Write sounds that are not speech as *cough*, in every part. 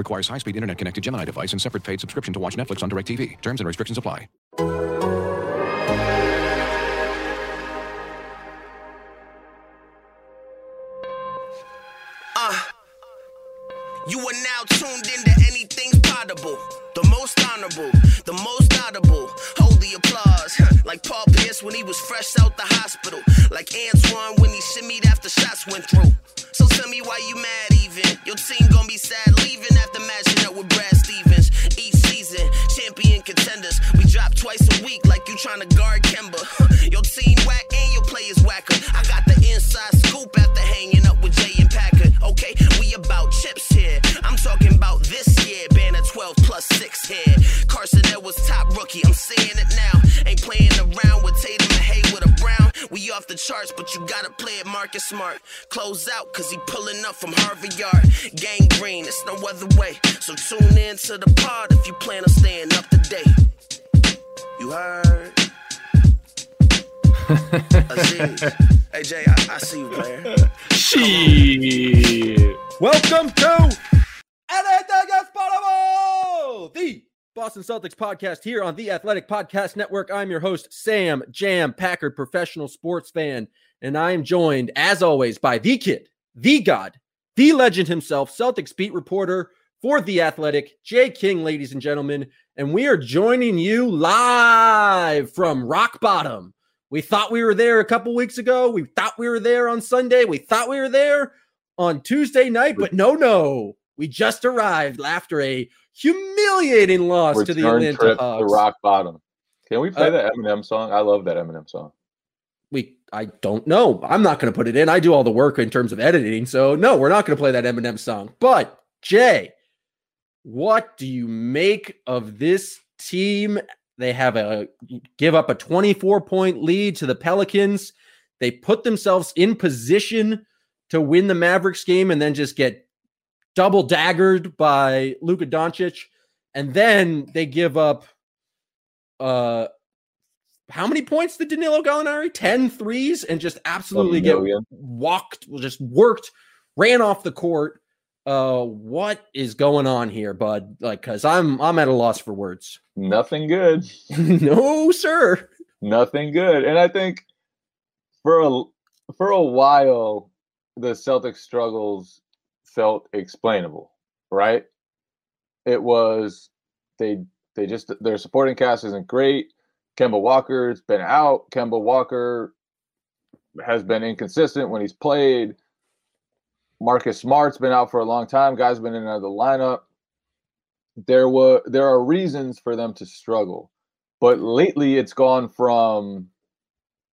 Requires high-speed internet-connected Gemini device and separate paid subscription to watch Netflix on DirecTV. Terms and restrictions apply. Uh, You are now tuned into anything's potable. The most honorable, the most audible. Hold the applause. like Paul Pierce when he was fresh out the hospital. Like Antoine when he shimmied after shots went through. So tell me why you mad even. Your team gonna be sad leaving after matching up with Brad Stevens. Each season, champion contenders. We drop twice a week like you trying to guard Kemba. *laughs* Your team whack and your players whacker. I got the inside scoop after hanging up with Jay and Packer. Okay, we about chips here. I'm talking about this year. Banner 12 plus 6 here. Carsen was top rookie. I'm saying it now. Ain't playing around with Tatum and Hayward or Brown. We off the charts, but you gotta play Marcus Smart. Close out, cause he pulling up from Harvard Yard. Gang green, it's no other way. So tune in to the pod if you plan on staying up to date. You heard? *laughs* Aziz. hey, Jay, I, I see you, player. Shit. Welcome to Anything is Possible, the Boston Celtics podcast here on the Athletic Podcast Network. I'm your host, Sam Jam Packard, professional sports fan, and I am joined, as always, by the kid, the god, the legend himself, Celtics beat reporter for the Athletic, Jay King, ladies and gentlemen, and we are joining you live from rock bottom. We thought we were there a couple weeks ago. We thought we were there on Sunday. We thought we were there on Tuesday night, but no, no. We just arrived after a humiliating loss to the Return Atlanta trip Hawks. to rock bottom. Can we play Uh, that Eminem song? I love that Eminem song. We I don't know. I'm not going to put it in. I do all the work in terms of editing. So no, we're not going to play that Eminem song. But Jay, what do you make of this team? They have a give up a 24 point lead to the Pelicans. They put themselves in position to win the Mavericks game and then just get double daggered by Luka Doncic. And then they give up uh how many points did Danilo Gallinari? 10 threes and just absolutely get walked, just worked, ran off the court. Uh what is going on here, bud? Like cuz I'm I'm at a loss for words. Nothing good. *laughs* no, sir. Nothing good. And I think for a for a while the Celtics struggles felt explainable, right? It was they they just their supporting cast isn't great. Kemba Walker's been out. Kemba Walker has been inconsistent when he's played. Marcus Smart's been out for a long time. Guys been in the lineup. There were there are reasons for them to struggle, but lately it's gone from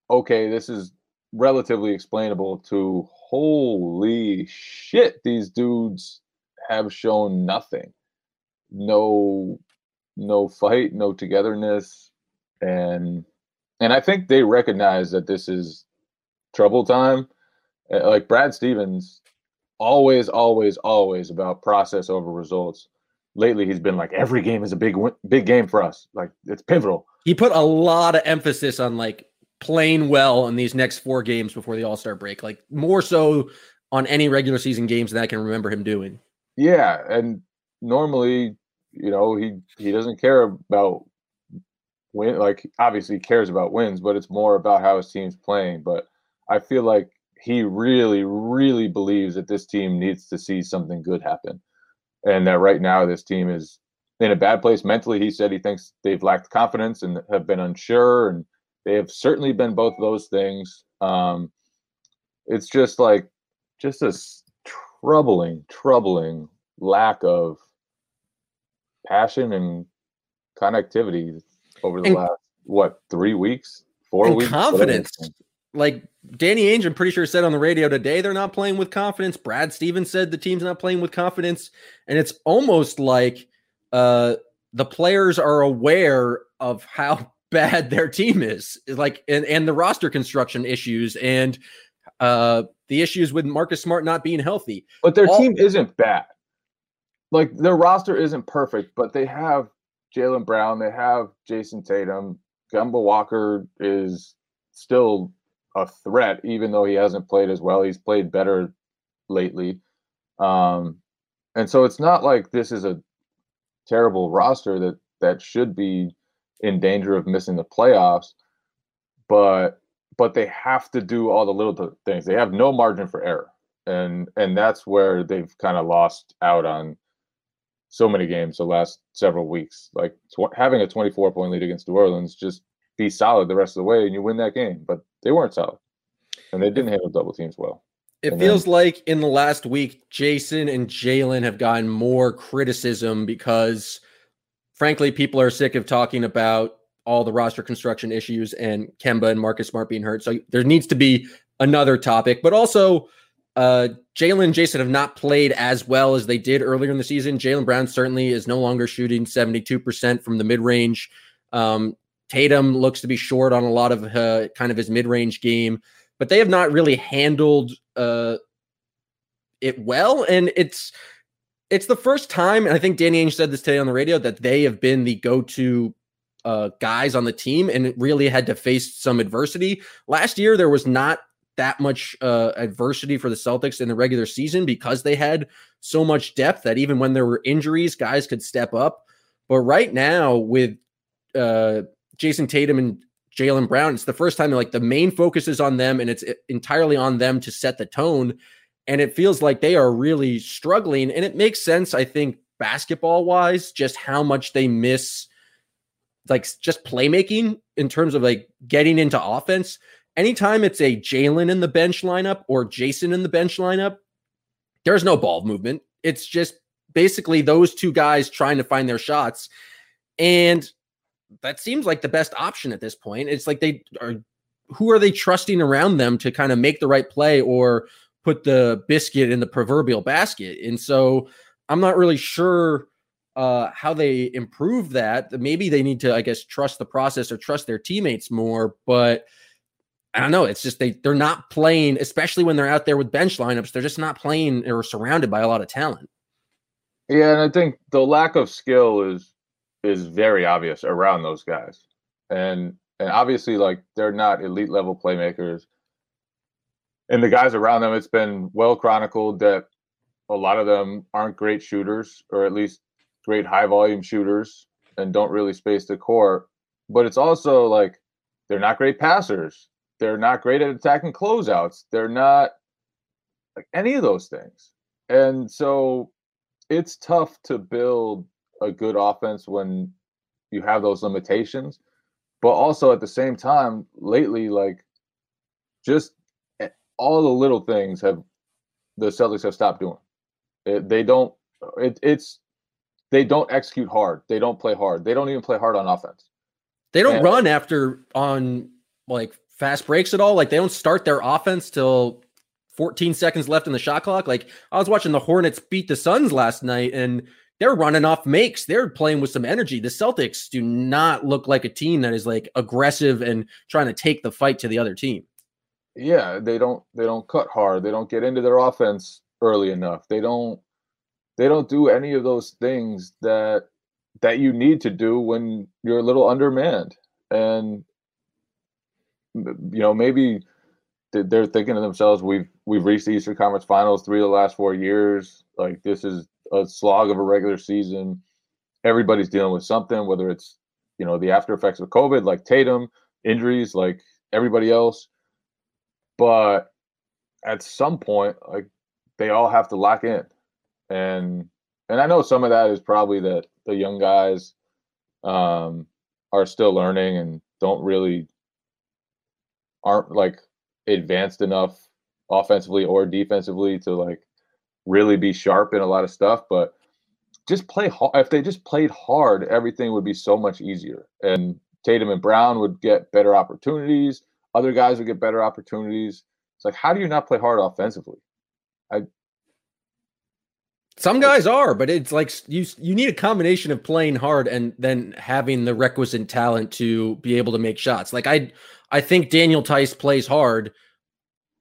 okay, this is relatively explainable to holy shit, these dudes have shown nothing. No no fight, no togetherness and and I think they recognize that this is trouble time. Uh, Like Brad Stevens always always always about process over results. Lately he's been like every game is a big win- big game for us. Like it's pivotal. He put a lot of emphasis on like playing well in these next four games before the All Star break, like more so on any regular season games that I can remember him doing. Yeah, and normally, you know, he he doesn't care about win. Like obviously cares about wins, but it's more about how his team's playing. But I feel like he really, really believes that this team needs to see something good happen, and that right now this team is in a bad place mentally. He said he thinks they've lacked confidence and have been unsure, and they have certainly been both those things. Um, it's just like just a troubling, troubling lack of passion and connectivity over the And- last what three weeks, four weeks, confidence. Like Danny Ainge, I'm pretty sure said on the radio today they're not playing with confidence. Brad Stevens said the team's not playing with confidence, and it's almost like uh, the players are aware of how *laughs* bad their team is. Like and, and the roster construction issues and uh the issues with Marcus Smart not being healthy. But their All- team isn't bad. Like their roster isn't perfect, but they have Jaylen Brown, they have Jayson Tatum. Kemba Walker is still a threat, even though he hasn't played as well. He's played better lately. Um, and so it's not like this is a terrible roster that that should be in danger of missing the playoffs. But but they have to do all the little th- things. They have no margin for error, and and that's where they've kind of lost out on so many games the last several weeks. Like tw- having a 24 point lead against New Orleans, just be solid the rest of the way, and you win that game. But they weren't solid, and they didn't handle double teams well. It And then- feels like in the last week, Jayson and Jaylen have gotten more criticism because, frankly, people are sick of talking about all the roster construction issues and Kemba and Marcus Smart being hurt. So there needs to be another topic, but also uh, Jaylen and Jayson have not played as well as they did earlier in the season. Jaylen Brown certainly is no longer shooting 72% from the mid range. Um, Tatum looks to be short on a lot of uh, kind of his mid range game, but they have not really handled uh, it well. And it's it's the first time, and I think Danny Ainge said this today on the radio that they have been the go to uh, guys on the team and really had to face some adversity. Last year, there was not that much uh, adversity for the Celtics in the regular season because they had so much depth that even when there were injuries, guys could step up. But right now, with uh, Jayson Tatum and Jaylen Brown, it's the first time like the main focus is on them and it's entirely on them to set the tone. And it feels like they are really struggling. And it makes sense, I think, basketball wise, just how much they miss like just playmaking in terms of like getting into offense. Anytime it's a Jaylen in the bench lineup or Jayson in the bench lineup, there's no ball movement. It's just basically those two guys trying to find their shots. And that seems like the best option at this point. It's like they are who are they trusting around them to kind of make the right play or put the biscuit in the proverbial basket? And so I'm not really sure uh, how they improve that. Maybe they need to, I guess, trust the process or trust their teammates more. But I don't know. It's just they they're not playing, especially when they're out there with bench lineups. They're just not playing or surrounded by a lot of talent. Yeah, and I think the lack of skill is is very obvious around those guys. And and obviously like they're not elite level playmakers. And the guys around them, it's been well chronicled that a lot of them aren't great shooters, or at least great high volume shooters, and don't really space the court. But it's also like they're not great passers. They're not great at attacking closeouts. They're not like any of those things. And so it's tough to build a good offense when you have those limitations. But also at the same time, lately, like just all the little things have the Celtics have stopped doing. It, they don't. It, it's they don't execute hard. They don't play hard. They don't even play hard on offense. They don't And- run after on like fast breaks at all. Like they don't start their offense till 14 seconds left in the shot clock. Like I was watching the Hornets beat the Suns last night and they're running off makes. They're playing with some energy. The Celtics do not look like a team that is like aggressive and trying to take the fight to the other team. yeah they don't they don't cut hard they don't get into their offense early enough they don't they don't do any of those things that that you need to do when you're a little undermanned and you know maybe they're thinking to themselves we've we've reached the eastern conference finals three of the last four years. Like this is a slog of a regular season. Everybody's dealing with something whether it's you know the after effects of covid like tatum injuries like everybody else. But at some point like they all have to lock in. And and i know some of that is probably that the young guys um are still learning and don't really aren't like advanced enough offensively or defensively to like really be sharp in a lot of stuff but just play hard if they just played hard everything would be so much easier and tatum and brown would get better opportunities other guys would get better opportunities it's like how do you not play hard offensively I. Some guys are, but it's like you you need a combination of playing hard and then having the requisite talent to be able to make shots. Like I I think Daniel Theis plays hard.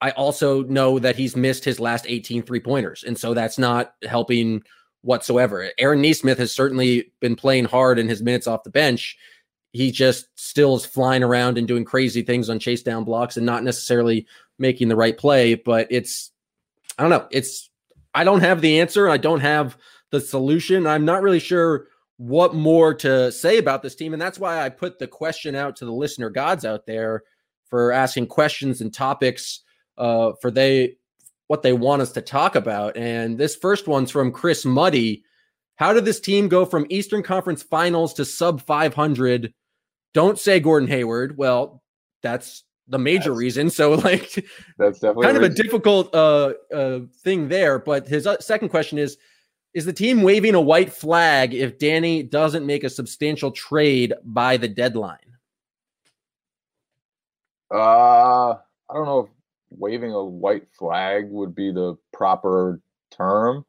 I also know that he's missed his last 18 three-pointers, and so that's not helping whatsoever. Aaron Nesmith has certainly been playing hard in his minutes off the bench. He just still is flying around and doing crazy things on chase down blocks and not necessarily making the right play, but it's I don't know. It's I don't have the answer. I don't have the solution. I'm not really sure what more to say about this team. And that's why I put the question out to the listener gods out there for asking questions and topics uh, for they what they want us to talk about. And this first one's from Chris Muddy. How did this team go from Eastern Conference Finals to sub 500? Don't say Gordon Hayward. Well, that's the major that's, reason. So like that's definitely kind of a difficult uh, uh, thing there. But his uh, second question is: Is the team waving a white flag if Danny doesn't make a substantial trade by the deadline? Uh, I don't know if waving a white flag would be the proper term,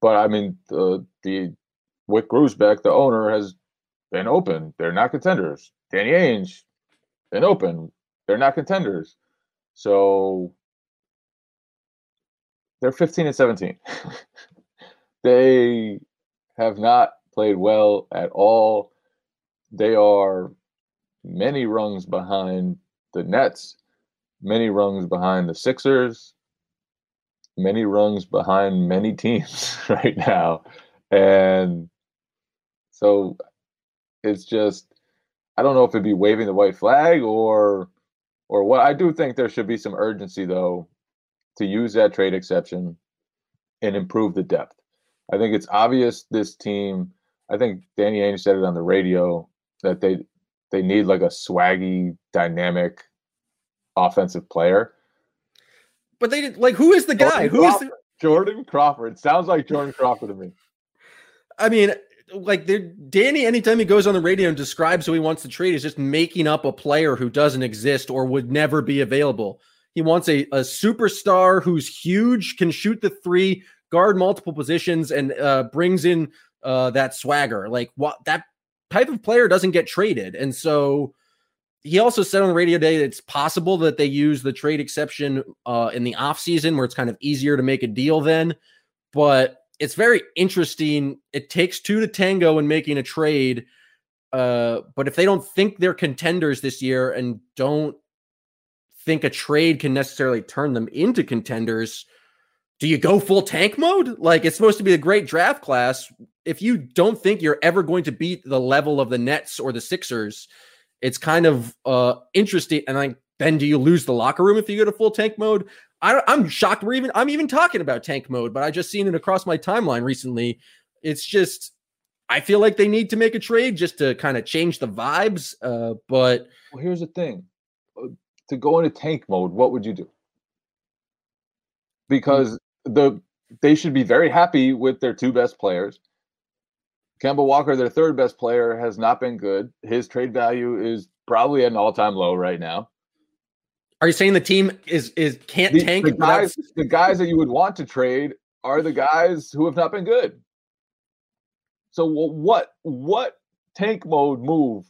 but I mean the the Wyc Grousbeck, the owner, has been open. They're not contenders. Danny Ainge been open. They're not contenders. So they're 15 and 17. *laughs* they have not played well at all. They are many rungs behind the Nets, many rungs behind the Sixers, many rungs behind many teams *laughs* right now. And so it's just I don't know if it'd be waving the white flag or or what I do think there should be some urgency though to use that trade exception and improve the depth. I think it's obvious this team. I think Danny Ainge said it on the radio that they they need like a swaggy, dynamic offensive player. But they did like who is the guy? Jordan Who is Crawford. the, Jordan Crawford? Sounds like Jordan Crawford to me. I mean, like Danny, anytime he goes on the radio and describes who he wants to trade, is just making up a player who doesn't exist or would never be available. He wants a, a superstar who's huge, can shoot the three, guard multiple positions, and uh, brings in uh, that swagger. Like what that type of player doesn't get traded. And so he also said on the radio today that it's possible that they use the trade exception uh, in the offseason where it's kind of easier to make a deal then. But it's very interesting. It takes two to tango in making a trade. Uh, but if they don't think they're contenders this year and don't think a trade can necessarily turn them into contenders, do you go full tank mode? Like it's supposed to be a great draft class. If you don't think you're ever going to beat the level of the Nets or the Sixers, it's kind of uh interesting. And like, then do you lose the locker room if you go to full tank mode? I, I'm shocked we're even I'm even talking about tank mode, but I just seen it across my timeline recently. It's just I feel like they need to make a trade just to kind of change the vibes. Uh, but well, here's the thing: uh, to go into tank mode, what would you do? Because the they should be very happy with their two best players. Kemba Walker, their third best player, has not been good. His trade value is probably at an all-time low right now. Are you saying the team is is can't the, tank? The guys, without... the guys that you would want to trade are the guys who have not been good. So what what tank mode move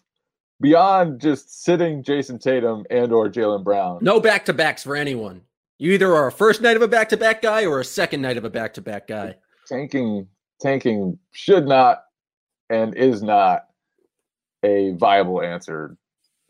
beyond just sitting Jayson Tatum and or Jaylen Brown? No back to backs for anyone. You either are a first night of a back to back guy or a second night of a back to back guy. Tanking tanking should not and is not a viable answer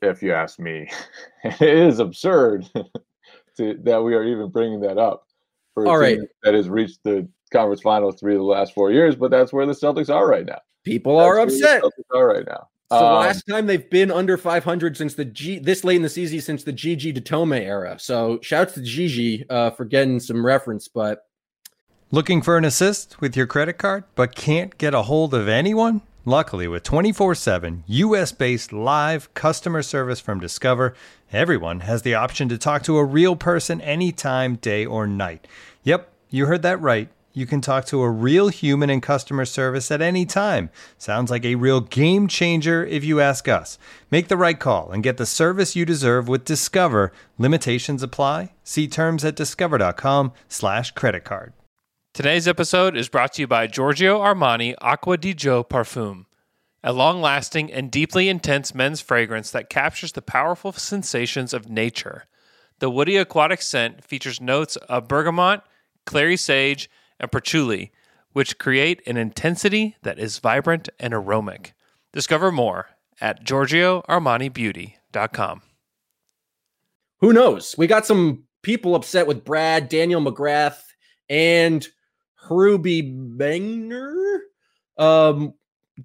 if you ask me. *laughs* it is absurd *laughs* to, that we are even bringing that up for a All team right. that has reached the conference final three of the last four years, but that's where the Celtics are right now. People That's are upset. Celtics are right now. It's the Um, last time they've been under 500 since the G this late in the season since the Gigi Datome era. So shouts to Gigi uh, for getting some reference, but Looking for an assist with your credit card, but can't get a hold of anyone? Luckily, with 24 7 US based live customer service from Discover, everyone has the option to talk to a real person anytime, day or night. Yep, you heard that right. You can talk to a real human in customer service at any time. Sounds like a real game changer if you ask us. Make the right call and get the service you deserve with Discover. Limitations apply. See terms at discover.com/slash credit card. Today's episode is brought to you by Giorgio Armani Aqua di Gio Parfum, a long lasting and deeply intense men's fragrance that captures the powerful sensations of nature. The woody aquatic scent features notes of bergamot, clary sage, and patchouli, which create an intensity that is vibrant and aromatic. Discover more at GiorgioArmaniBeauty.com. Who knows? We got some people upset with Brad, Daniel McGrath, and Ruby Bangner. Um,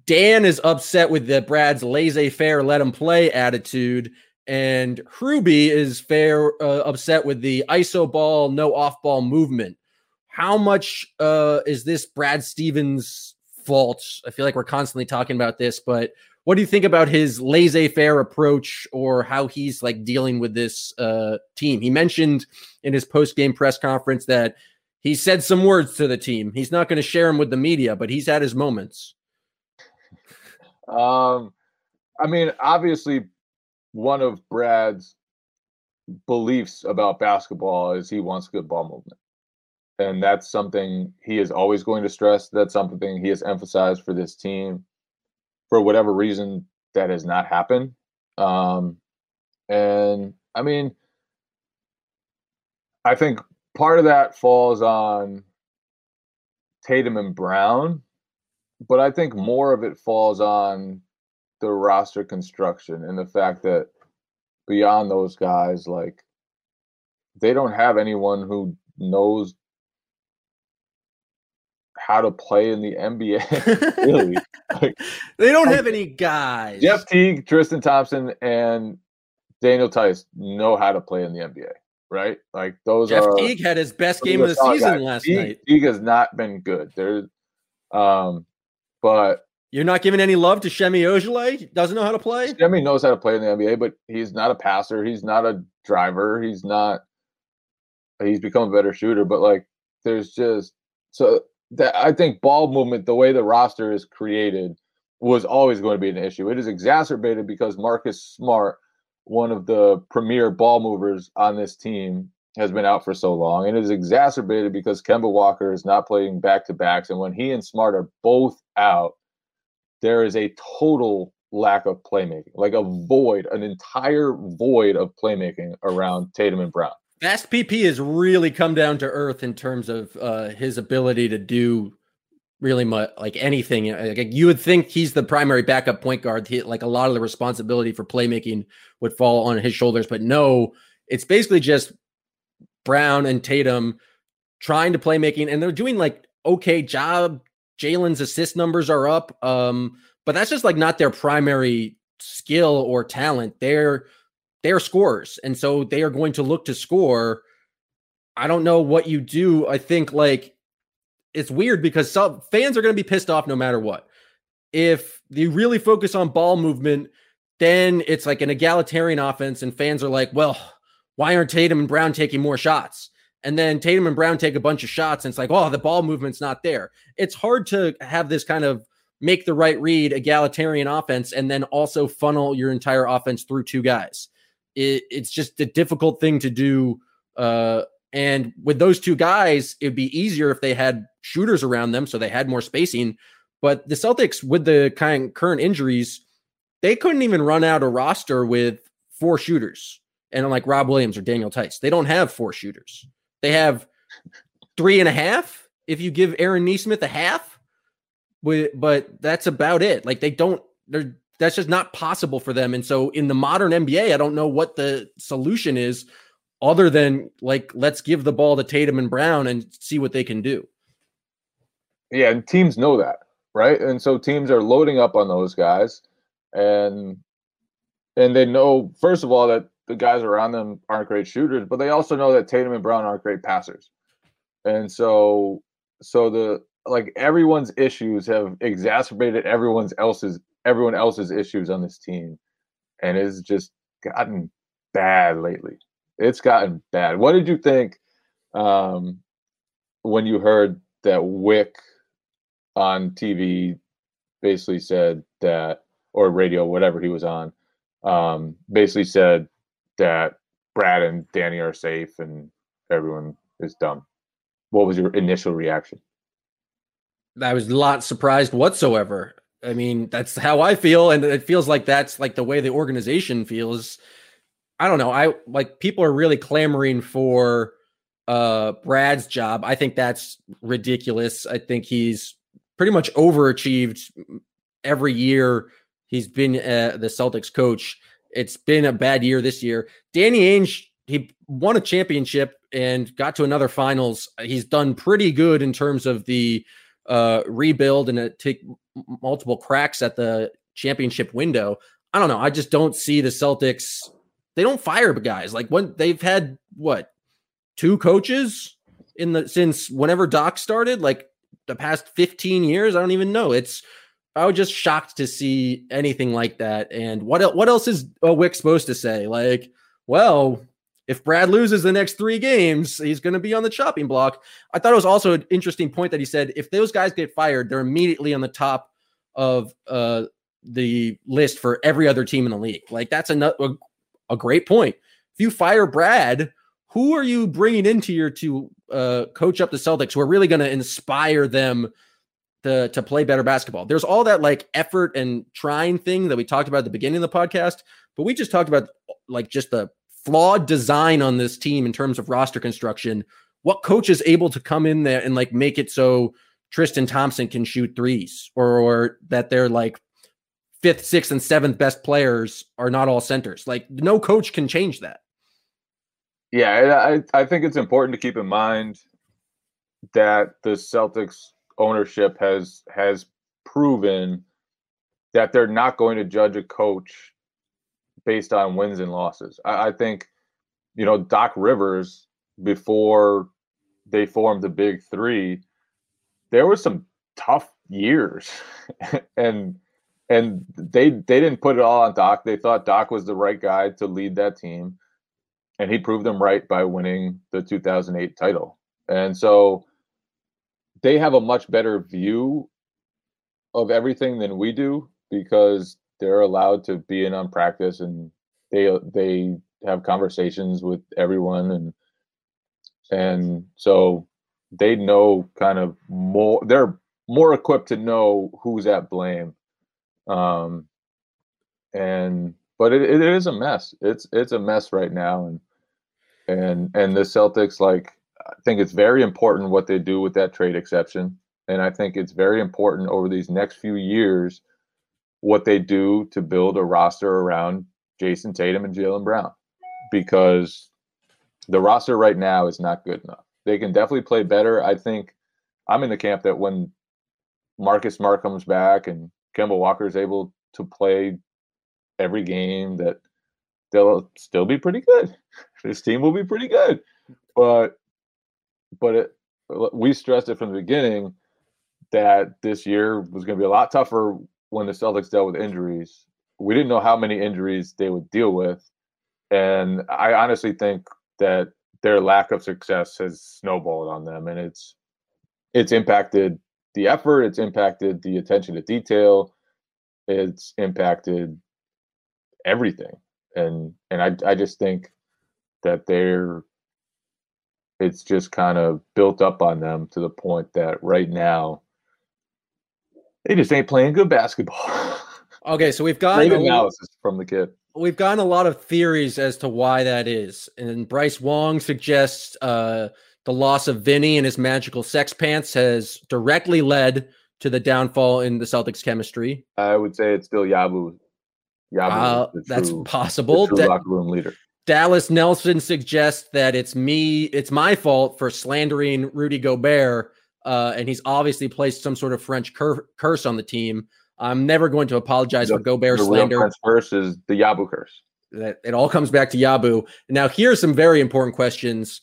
Dan is upset with the Brad's laissez-faire, let him play attitude, and Ruby is fair uh, upset with the iso ball, no off ball movement. How much uh, is this Brad Stevens' fault? I feel like we're constantly talking about this, but what do you think about his laissez-faire approach or how he's like dealing with this uh, team? He mentioned in his post-game press conference that he said some words to the team. He's not going to share them with the media, but he's had his moments. Um, I mean, obviously, one of Brad's beliefs about basketball is he wants good ball movement. And that's something he is always going to stress. That's something he has emphasized for this team. For whatever reason, that has not happened. Um, and I mean, I think part of that falls on Tatum and Brown, but I think more of it falls on the roster construction and the fact that beyond those guys, like they don't have anyone who knows how to play in the NBA. *laughs* really, like, *laughs* they don't have any guys. Jeff Teague, Tristan Thompson, and Daniel Theis know how to play in the NBA right? Like those Jeff are Teague had his best game of the season guys. last Teague, night. Teague has not been good. There, um, but you're not giving any love to Semi Ojeleye. Doesn't know how to play. Semi knows how to play in the NBA, but he's not a passer. He's not a driver. He's not. He's become a better shooter, but like there's just so that I think ball movement, the way the roster is created, was always going to be an issue. It is exacerbated because Marcus Smart one of the premier ball movers on this team has been out for so long. And it is exacerbated because Kemba Walker is not playing back to backs. And when he and Smart are both out, there is a total lack of playmaking, like a void, an entire void of playmaking around Tatum and Brown. Fast PP has really come down to earth in terms of uh, his ability to do really much like anything. Like you would think he's the primary backup point guard. He, like a lot of the responsibility for playmaking would fall on his shoulders, but no, it's basically just Brown and Tatum trying to playmaking, and they're doing like okay job. Jaylen's assist numbers are up, um, but that's just like not their primary skill or talent. They're they're scorers, and so they are going to look to score. I don't know what you do. I think like it's weird because some fans are going to be pissed off no matter what. If you really focus on ball movement, then it's like an egalitarian offense, and fans are like, well, why aren't Tatum and Brown taking more shots? And then Tatum and Brown take a bunch of shots, and it's like, oh, the ball movement's not there. It's hard to have this kind of make the right read egalitarian offense and then also funnel your entire offense through two guys. It, it's just a difficult thing to do uh, and with those two guys, it'd be easier if they had shooters around them, so they had more spacing. But the Celtics, with the kind current injuries, they couldn't even run out a roster with four shooters. And like Rob Williams or Daniel Theis, they don't have four shooters. They have three and a half. If you give Aaron Nesmith a half, but that's about it. Like they don't. They're that's just not possible for them. And so in the modern NBA, I don't know what the solution is other than like let's give the ball to Tatum and Brown and see what they can do. Yeah, and teams know that, right? And so teams are loading up on those guys and and they know first of all that the guys around them aren't great shooters, but they also know that Tatum and Brown aren't great passers. And so so the like everyone's issues have exacerbated everyone's else's everyone else's issues on this team and it's just gotten bad lately it's gotten bad. What did you think um, when you heard that Wyc on TV basically said that, or radio, whatever he was on, um, basically said that Brad and Danny are safe and everyone is dumb? what was your initial reaction? I was not surprised whatsoever. I mean, that's how I feel, and it feels like that's like the way the organization feels. I don't know. I like people are really clamoring for uh Brad's job. I think that's ridiculous. I think he's pretty much overachieved every year he's been uh, the Celtics coach. It's been a bad year this year. Danny Ainge, he won a championship and got to another finals. He's done pretty good in terms of the uh, rebuild and uh, take multiple cracks at the championship window. I don't know. I just don't see the Celtics. They don't fire guys like when they've had what two coaches in the since whenever Doc started, like the past 15 years. I don't even know. It's I was just shocked to see anything like that. And what what else is a Wyc supposed to say? Like, well, if Brad loses the next three games, he's going to be on the chopping block. I thought it was also an interesting point that he said if those guys get fired, they're immediately on the top of uh, the list for every other team in the league. Like that's a, a, great point. If you fire Brad, who are you bringing into your to uh, coach up the Celtics who are really going to inspire them to, to play better basketball? There's all that like effort and trying thing that we talked about at the beginning of the podcast, but we just talked about like just the flawed design on this team in terms of roster construction. What coach is able to come in there and like make it so Tristan Thompson can shoot threes or, or that they're like fifth, sixth, and seventh best players are not all centers. Like no coach can change that. Yeah, I I think it's important to keep in mind that the Celtics ownership has has proven that they're not going to judge a coach based on wins and losses. I, I think, you know, Doc Rivers before they formed the Big Three, there were some tough years, *laughs* and and they they didn't put it all on Doc. They thought Doc was the right guy to lead that team and he proved them right by winning the 2008 title. And so they have a much better view of everything than we do because they're allowed to be in on practice and they they have conversations with everyone and and so they know kind of more they're more equipped to know who's at blame. Um and but it, it is a mess. It's it's a mess right now and and and the Celtics like I think it's very important what they do with that trade exception, and I think it's very important over these next few years what they do to build a roster around Jayson Tatum and Jaylen Brown, because the roster right now is not good enough. They can definitely play better. I think I'm in the camp that when Marcus Smart comes back and Kemba Walker is able to play every game, that they'll still be pretty good. *laughs* This team will be pretty good. But but it, we stressed it from the beginning that this year was going to be a lot tougher when the Celtics dealt with injuries. We didn't know how many injuries they would deal with. And I honestly think that their lack of success has snowballed on them and it's it's impacted the effort, it's impacted the attention to detail, it's impacted everything and and I I just think that they're it's just kind of built up on them to the point that right now they just ain't playing good basketball. *laughs* Okay, so we've got analysis from the kid. We've gotten a lot of theories as to why that is, and Bryce Wong suggests uh, the loss of Vinny and his magical sex pants has directly led to the downfall in the Celtics chemistry. I would say it's still Yabu Yabu, uh, that's possible. Da- locker room leader. Dallas Nelson suggests that it's me, it's my fault for slandering Rudy Gobert, uh, and he's obviously placed some sort of French cur- curse on the team. I'm never going to apologize the, for Gobert the slander. French curse is the Yabu curse. That it all comes back to Yabu. Now, here's some very important questions.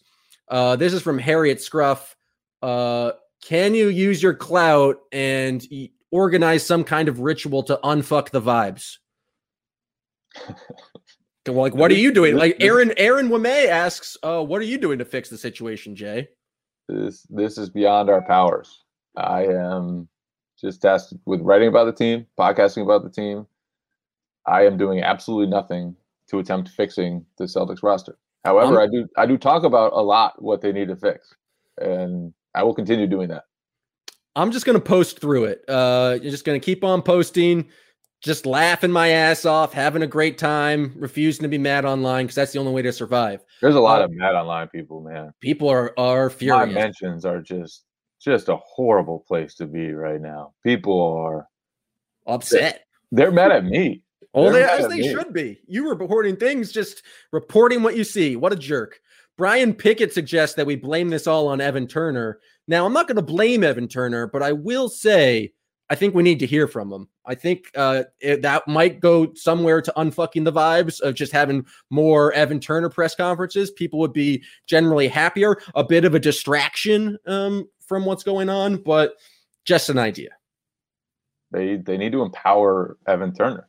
Uh, this is from Harriet Scruff. Uh, can you use your clout and organize some kind of ritual to unfuck the vibes? *laughs* like, what are you doing? *laughs* Like Aaron Aaron Wame asks, uh, what are you doing to fix the situation, Jay? This this is beyond our powers. I am just tasked with writing about the team, podcasting about the team. I am doing absolutely nothing to attempt fixing the Celtics roster. However, um, I do I do talk about a lot what they need to fix. And I will continue doing that. I'm just gonna post through it. Uh, you're just gonna keep on posting, just laughing my ass off, having a great time, refusing to be mad online because that's the only way to survive. There's a lot Uh, of mad online people, man. People are are furious. My mentions are just just a horrible place to be right now. People are upset. they're mad at me. Oh, they, They're as they me. should be. You were reporting things, just reporting what you see. What a jerk. Brian Pickett suggests that we blame this all on Evan Turner. Now, I'm not going to blame Evan Turner, but I will say I think we need to hear from him. I think uh, it, that might go somewhere to unfucking the vibes of just having more Evan Turner press conferences. People would be generally happier, a bit of a distraction um, from what's going on, but just an idea. They they need to empower Evan Turner.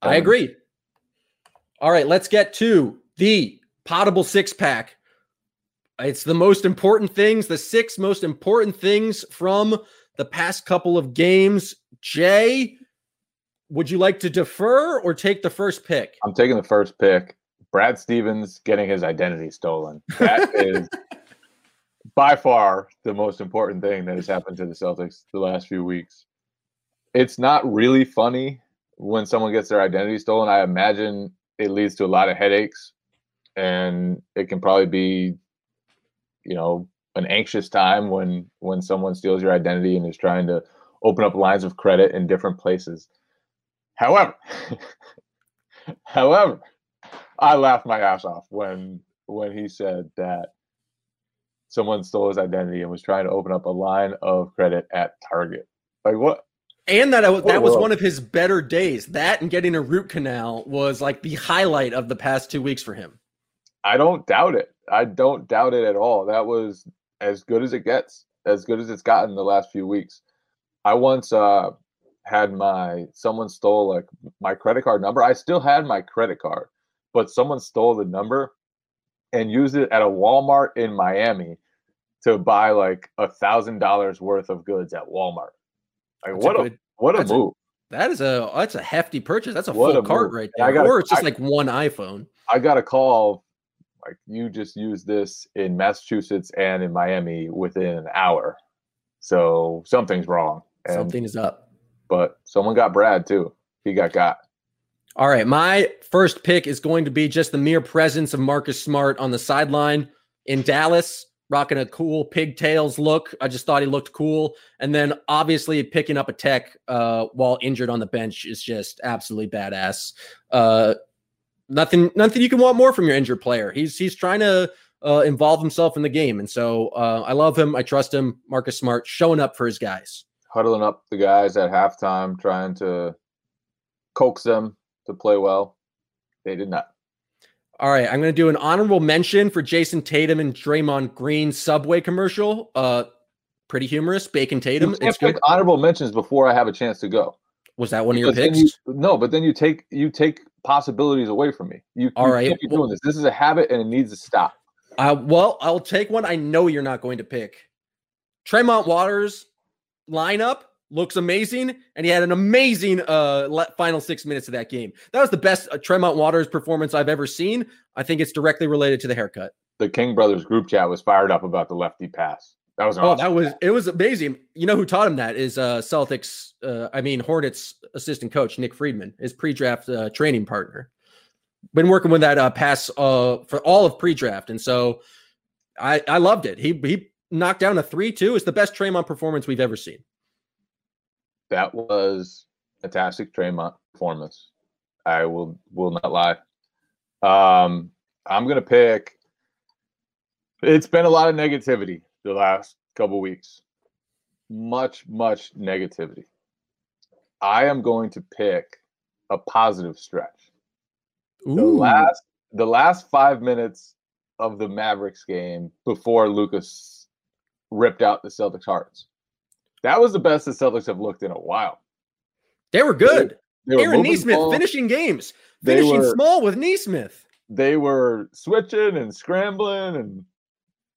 I agree. All right, let's get to the potable six pack. It's the most important things, the six most important things from the past couple of games. Jay, would you like to defer or take the first pick? I'm taking the first pick. Brad Stevens getting his identity stolen. That *laughs* is by far the most important thing that has happened to the Celtics the last few weeks. It's not really funny when someone gets their identity stolen. I imagine it leads to a lot of headaches and it can probably be you know an anxious time when when someone steals your identity and is trying to open up lines of credit in different places. However, *laughs* however, I laughed my ass off when when he said that someone stole his identity and was trying to open up a line of credit at Target. Like what? And that that was one of his better days. That and getting a root canal was like the highlight of the past two weeks for him. I don't doubt it. I don't doubt it at all. That was as good as it gets, as good as it's gotten the last few weeks. I once uh, had my someone stole like my credit card number. I still had my credit card, but someone stole the number and used it at a Walmart in Miami to buy like a thousand dollars worth of goods at Walmart. Like That's what a, good- what a that's a- move! that is a that's a hefty purchase. That's a What full a cart move. right there. gotta- or it's just I- like one iPhone. I got a call like you just used this in Massachusetts and in Miami within an hour. So something's wrong. And, Something is up. but someone got Brad too. He got got. All right, my first pick is going to be just the mere presence of Marcus Smart on the sideline in Dallas, rocking a cool pigtails look. I just thought he looked cool, and then obviously picking up a tech uh, while injured on the bench is just absolutely badass. Uh, nothing, nothing you can want more from your injured player. He's he's trying to uh, involve himself in the game, and so uh, I love him. I trust him. Marcus Smart showing up for his guys. Huddling up the guys at halftime, trying to coax them to play well. They did not. All right, I'm going to do an honorable mention for Jayson Tatum and Draymond Green Subway commercial. Uh, pretty humorous. Bacon Tatum. It's good. honorable mentions before I have a chance to go. Was that one of your picks? you- no, but then you take you take possibilities away from me. You, All you right, can't be doing this. This is a habit and it needs to stop. Uh, well, I'll take one I know you're not going to pick. Tremont Waters lineup looks amazing, and he had an amazing uh final six minutes of that game. That was the best uh, Tremont Waters performance I've ever seen. I think it's directly related to the haircut. The King Brothers group chat was fired up about the lefty pass. That was an Oh, that was it was amazing. You know who taught him that is uh Celtics uh I mean Hornets assistant coach Nick Friedman, his pre-draft uh, training partner. Been working with that uh pass uh for all of pre-draft and so I I loved it. He he knocked down a 3-2. It's the best Draymond performance we've ever seen. that was fantastic Draymond performance. I will will not lie. Um, I'm gonna pick. It's been a lot of negativity the last couple weeks. Much, much negativity. I am going to pick a positive stretch. The last the last five minutes of the Mavericks game before Luka's ripped out the Celtics hearts. That was the best the Celtics have looked in a while. They were good. They were Aaron moving Nesmith ball. finishing games. They Finishing were- small with Nesmith. They were switching and scrambling and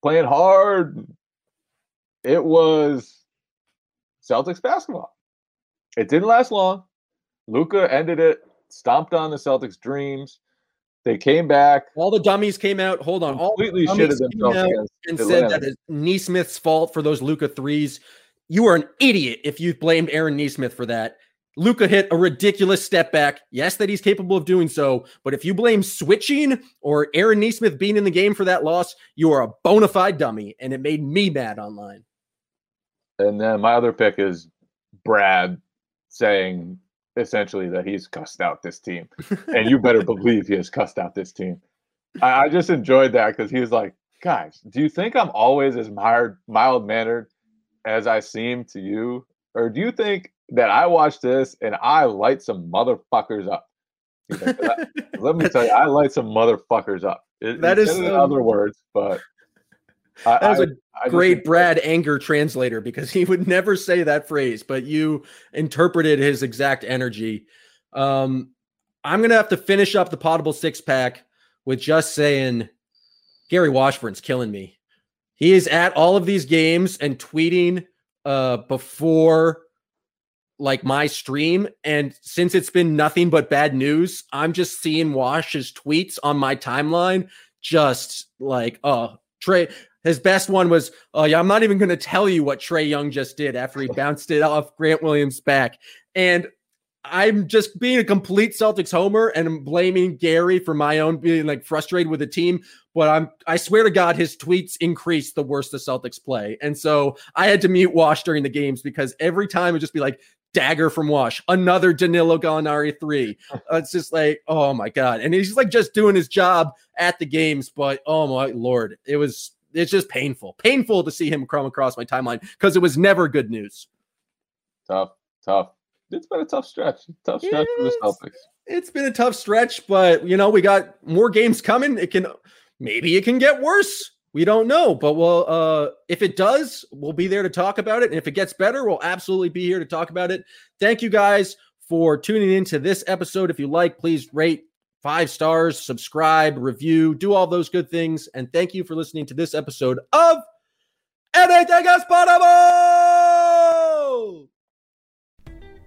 playing hard. It was Celtics basketball. It didn't last long. Luka ended it, stomped on the Celtics' dreams. They came back. All the dummies came out. Hold on. All the Completely shitted themselves and Atlanta. said that it's Nesmith's fault for those Luka threes. You are an idiot if you blamed Aaron Nesmith for that. Luka hit a ridiculous step back. Yes, that he's capable of doing so, but if you blame switching or Aaron Nesmith being in the game for that loss, you are a bona fide dummy, and it made me mad online. And then my other pick is Brad saying essentially that he's cussed out this team. and you better *laughs* believe he has cussed out this team. I, I just enjoyed that because he was like, guys, do you think I'm always as mild mannered as I seem to you? Or do you think that I watch this and I light some motherfuckers up? Like, "Let- me tell you, I light some motherfuckers up. It, That is, said it in um, other words, but I, That was I- a I great enjoyed Brad anger translator because he would *laughs* never say that phrase, but you interpreted his exact energy. Um, I'm gonna have to finish up the potable six pack with just saying Gary Washburn's killing me. He is at all of these games and tweeting uh before like my stream and since it's been nothing but bad news i'm just seeing wash's tweets on my timeline just like oh Trae his best one was oh yeah i'm not even going to tell you what Trae Young just did after he *laughs* bounced it off grant williams back. And i'm just being a complete celtics homer and I'm blaming gary for my own being like frustrated with the team but i'm i swear to god his tweets increase the worse the celtics play. And so i had to mute wash during the games because every time it would just be like dagger from Wash, another Danilo Gallinari three. *laughs* It's just like, oh my god, and he's like just doing his job at the games, but oh my lord, it was it's just painful, painful to see him come across my timeline because it was never good news. tough, tough. It's been a tough stretch. Tough stretch for the Celtics. It's been a tough stretch, but you know we got more games coming. It can maybe it can get worse. We don't know, but we'll uh if it does, we'll be there to talk about it. And if it gets better, we'll absolutely be here to talk about it. Thank you guys for tuning into this episode. If you like, please rate five stars, subscribe, review, do all those good things. And thank you for listening to this episode of Anything is Possible!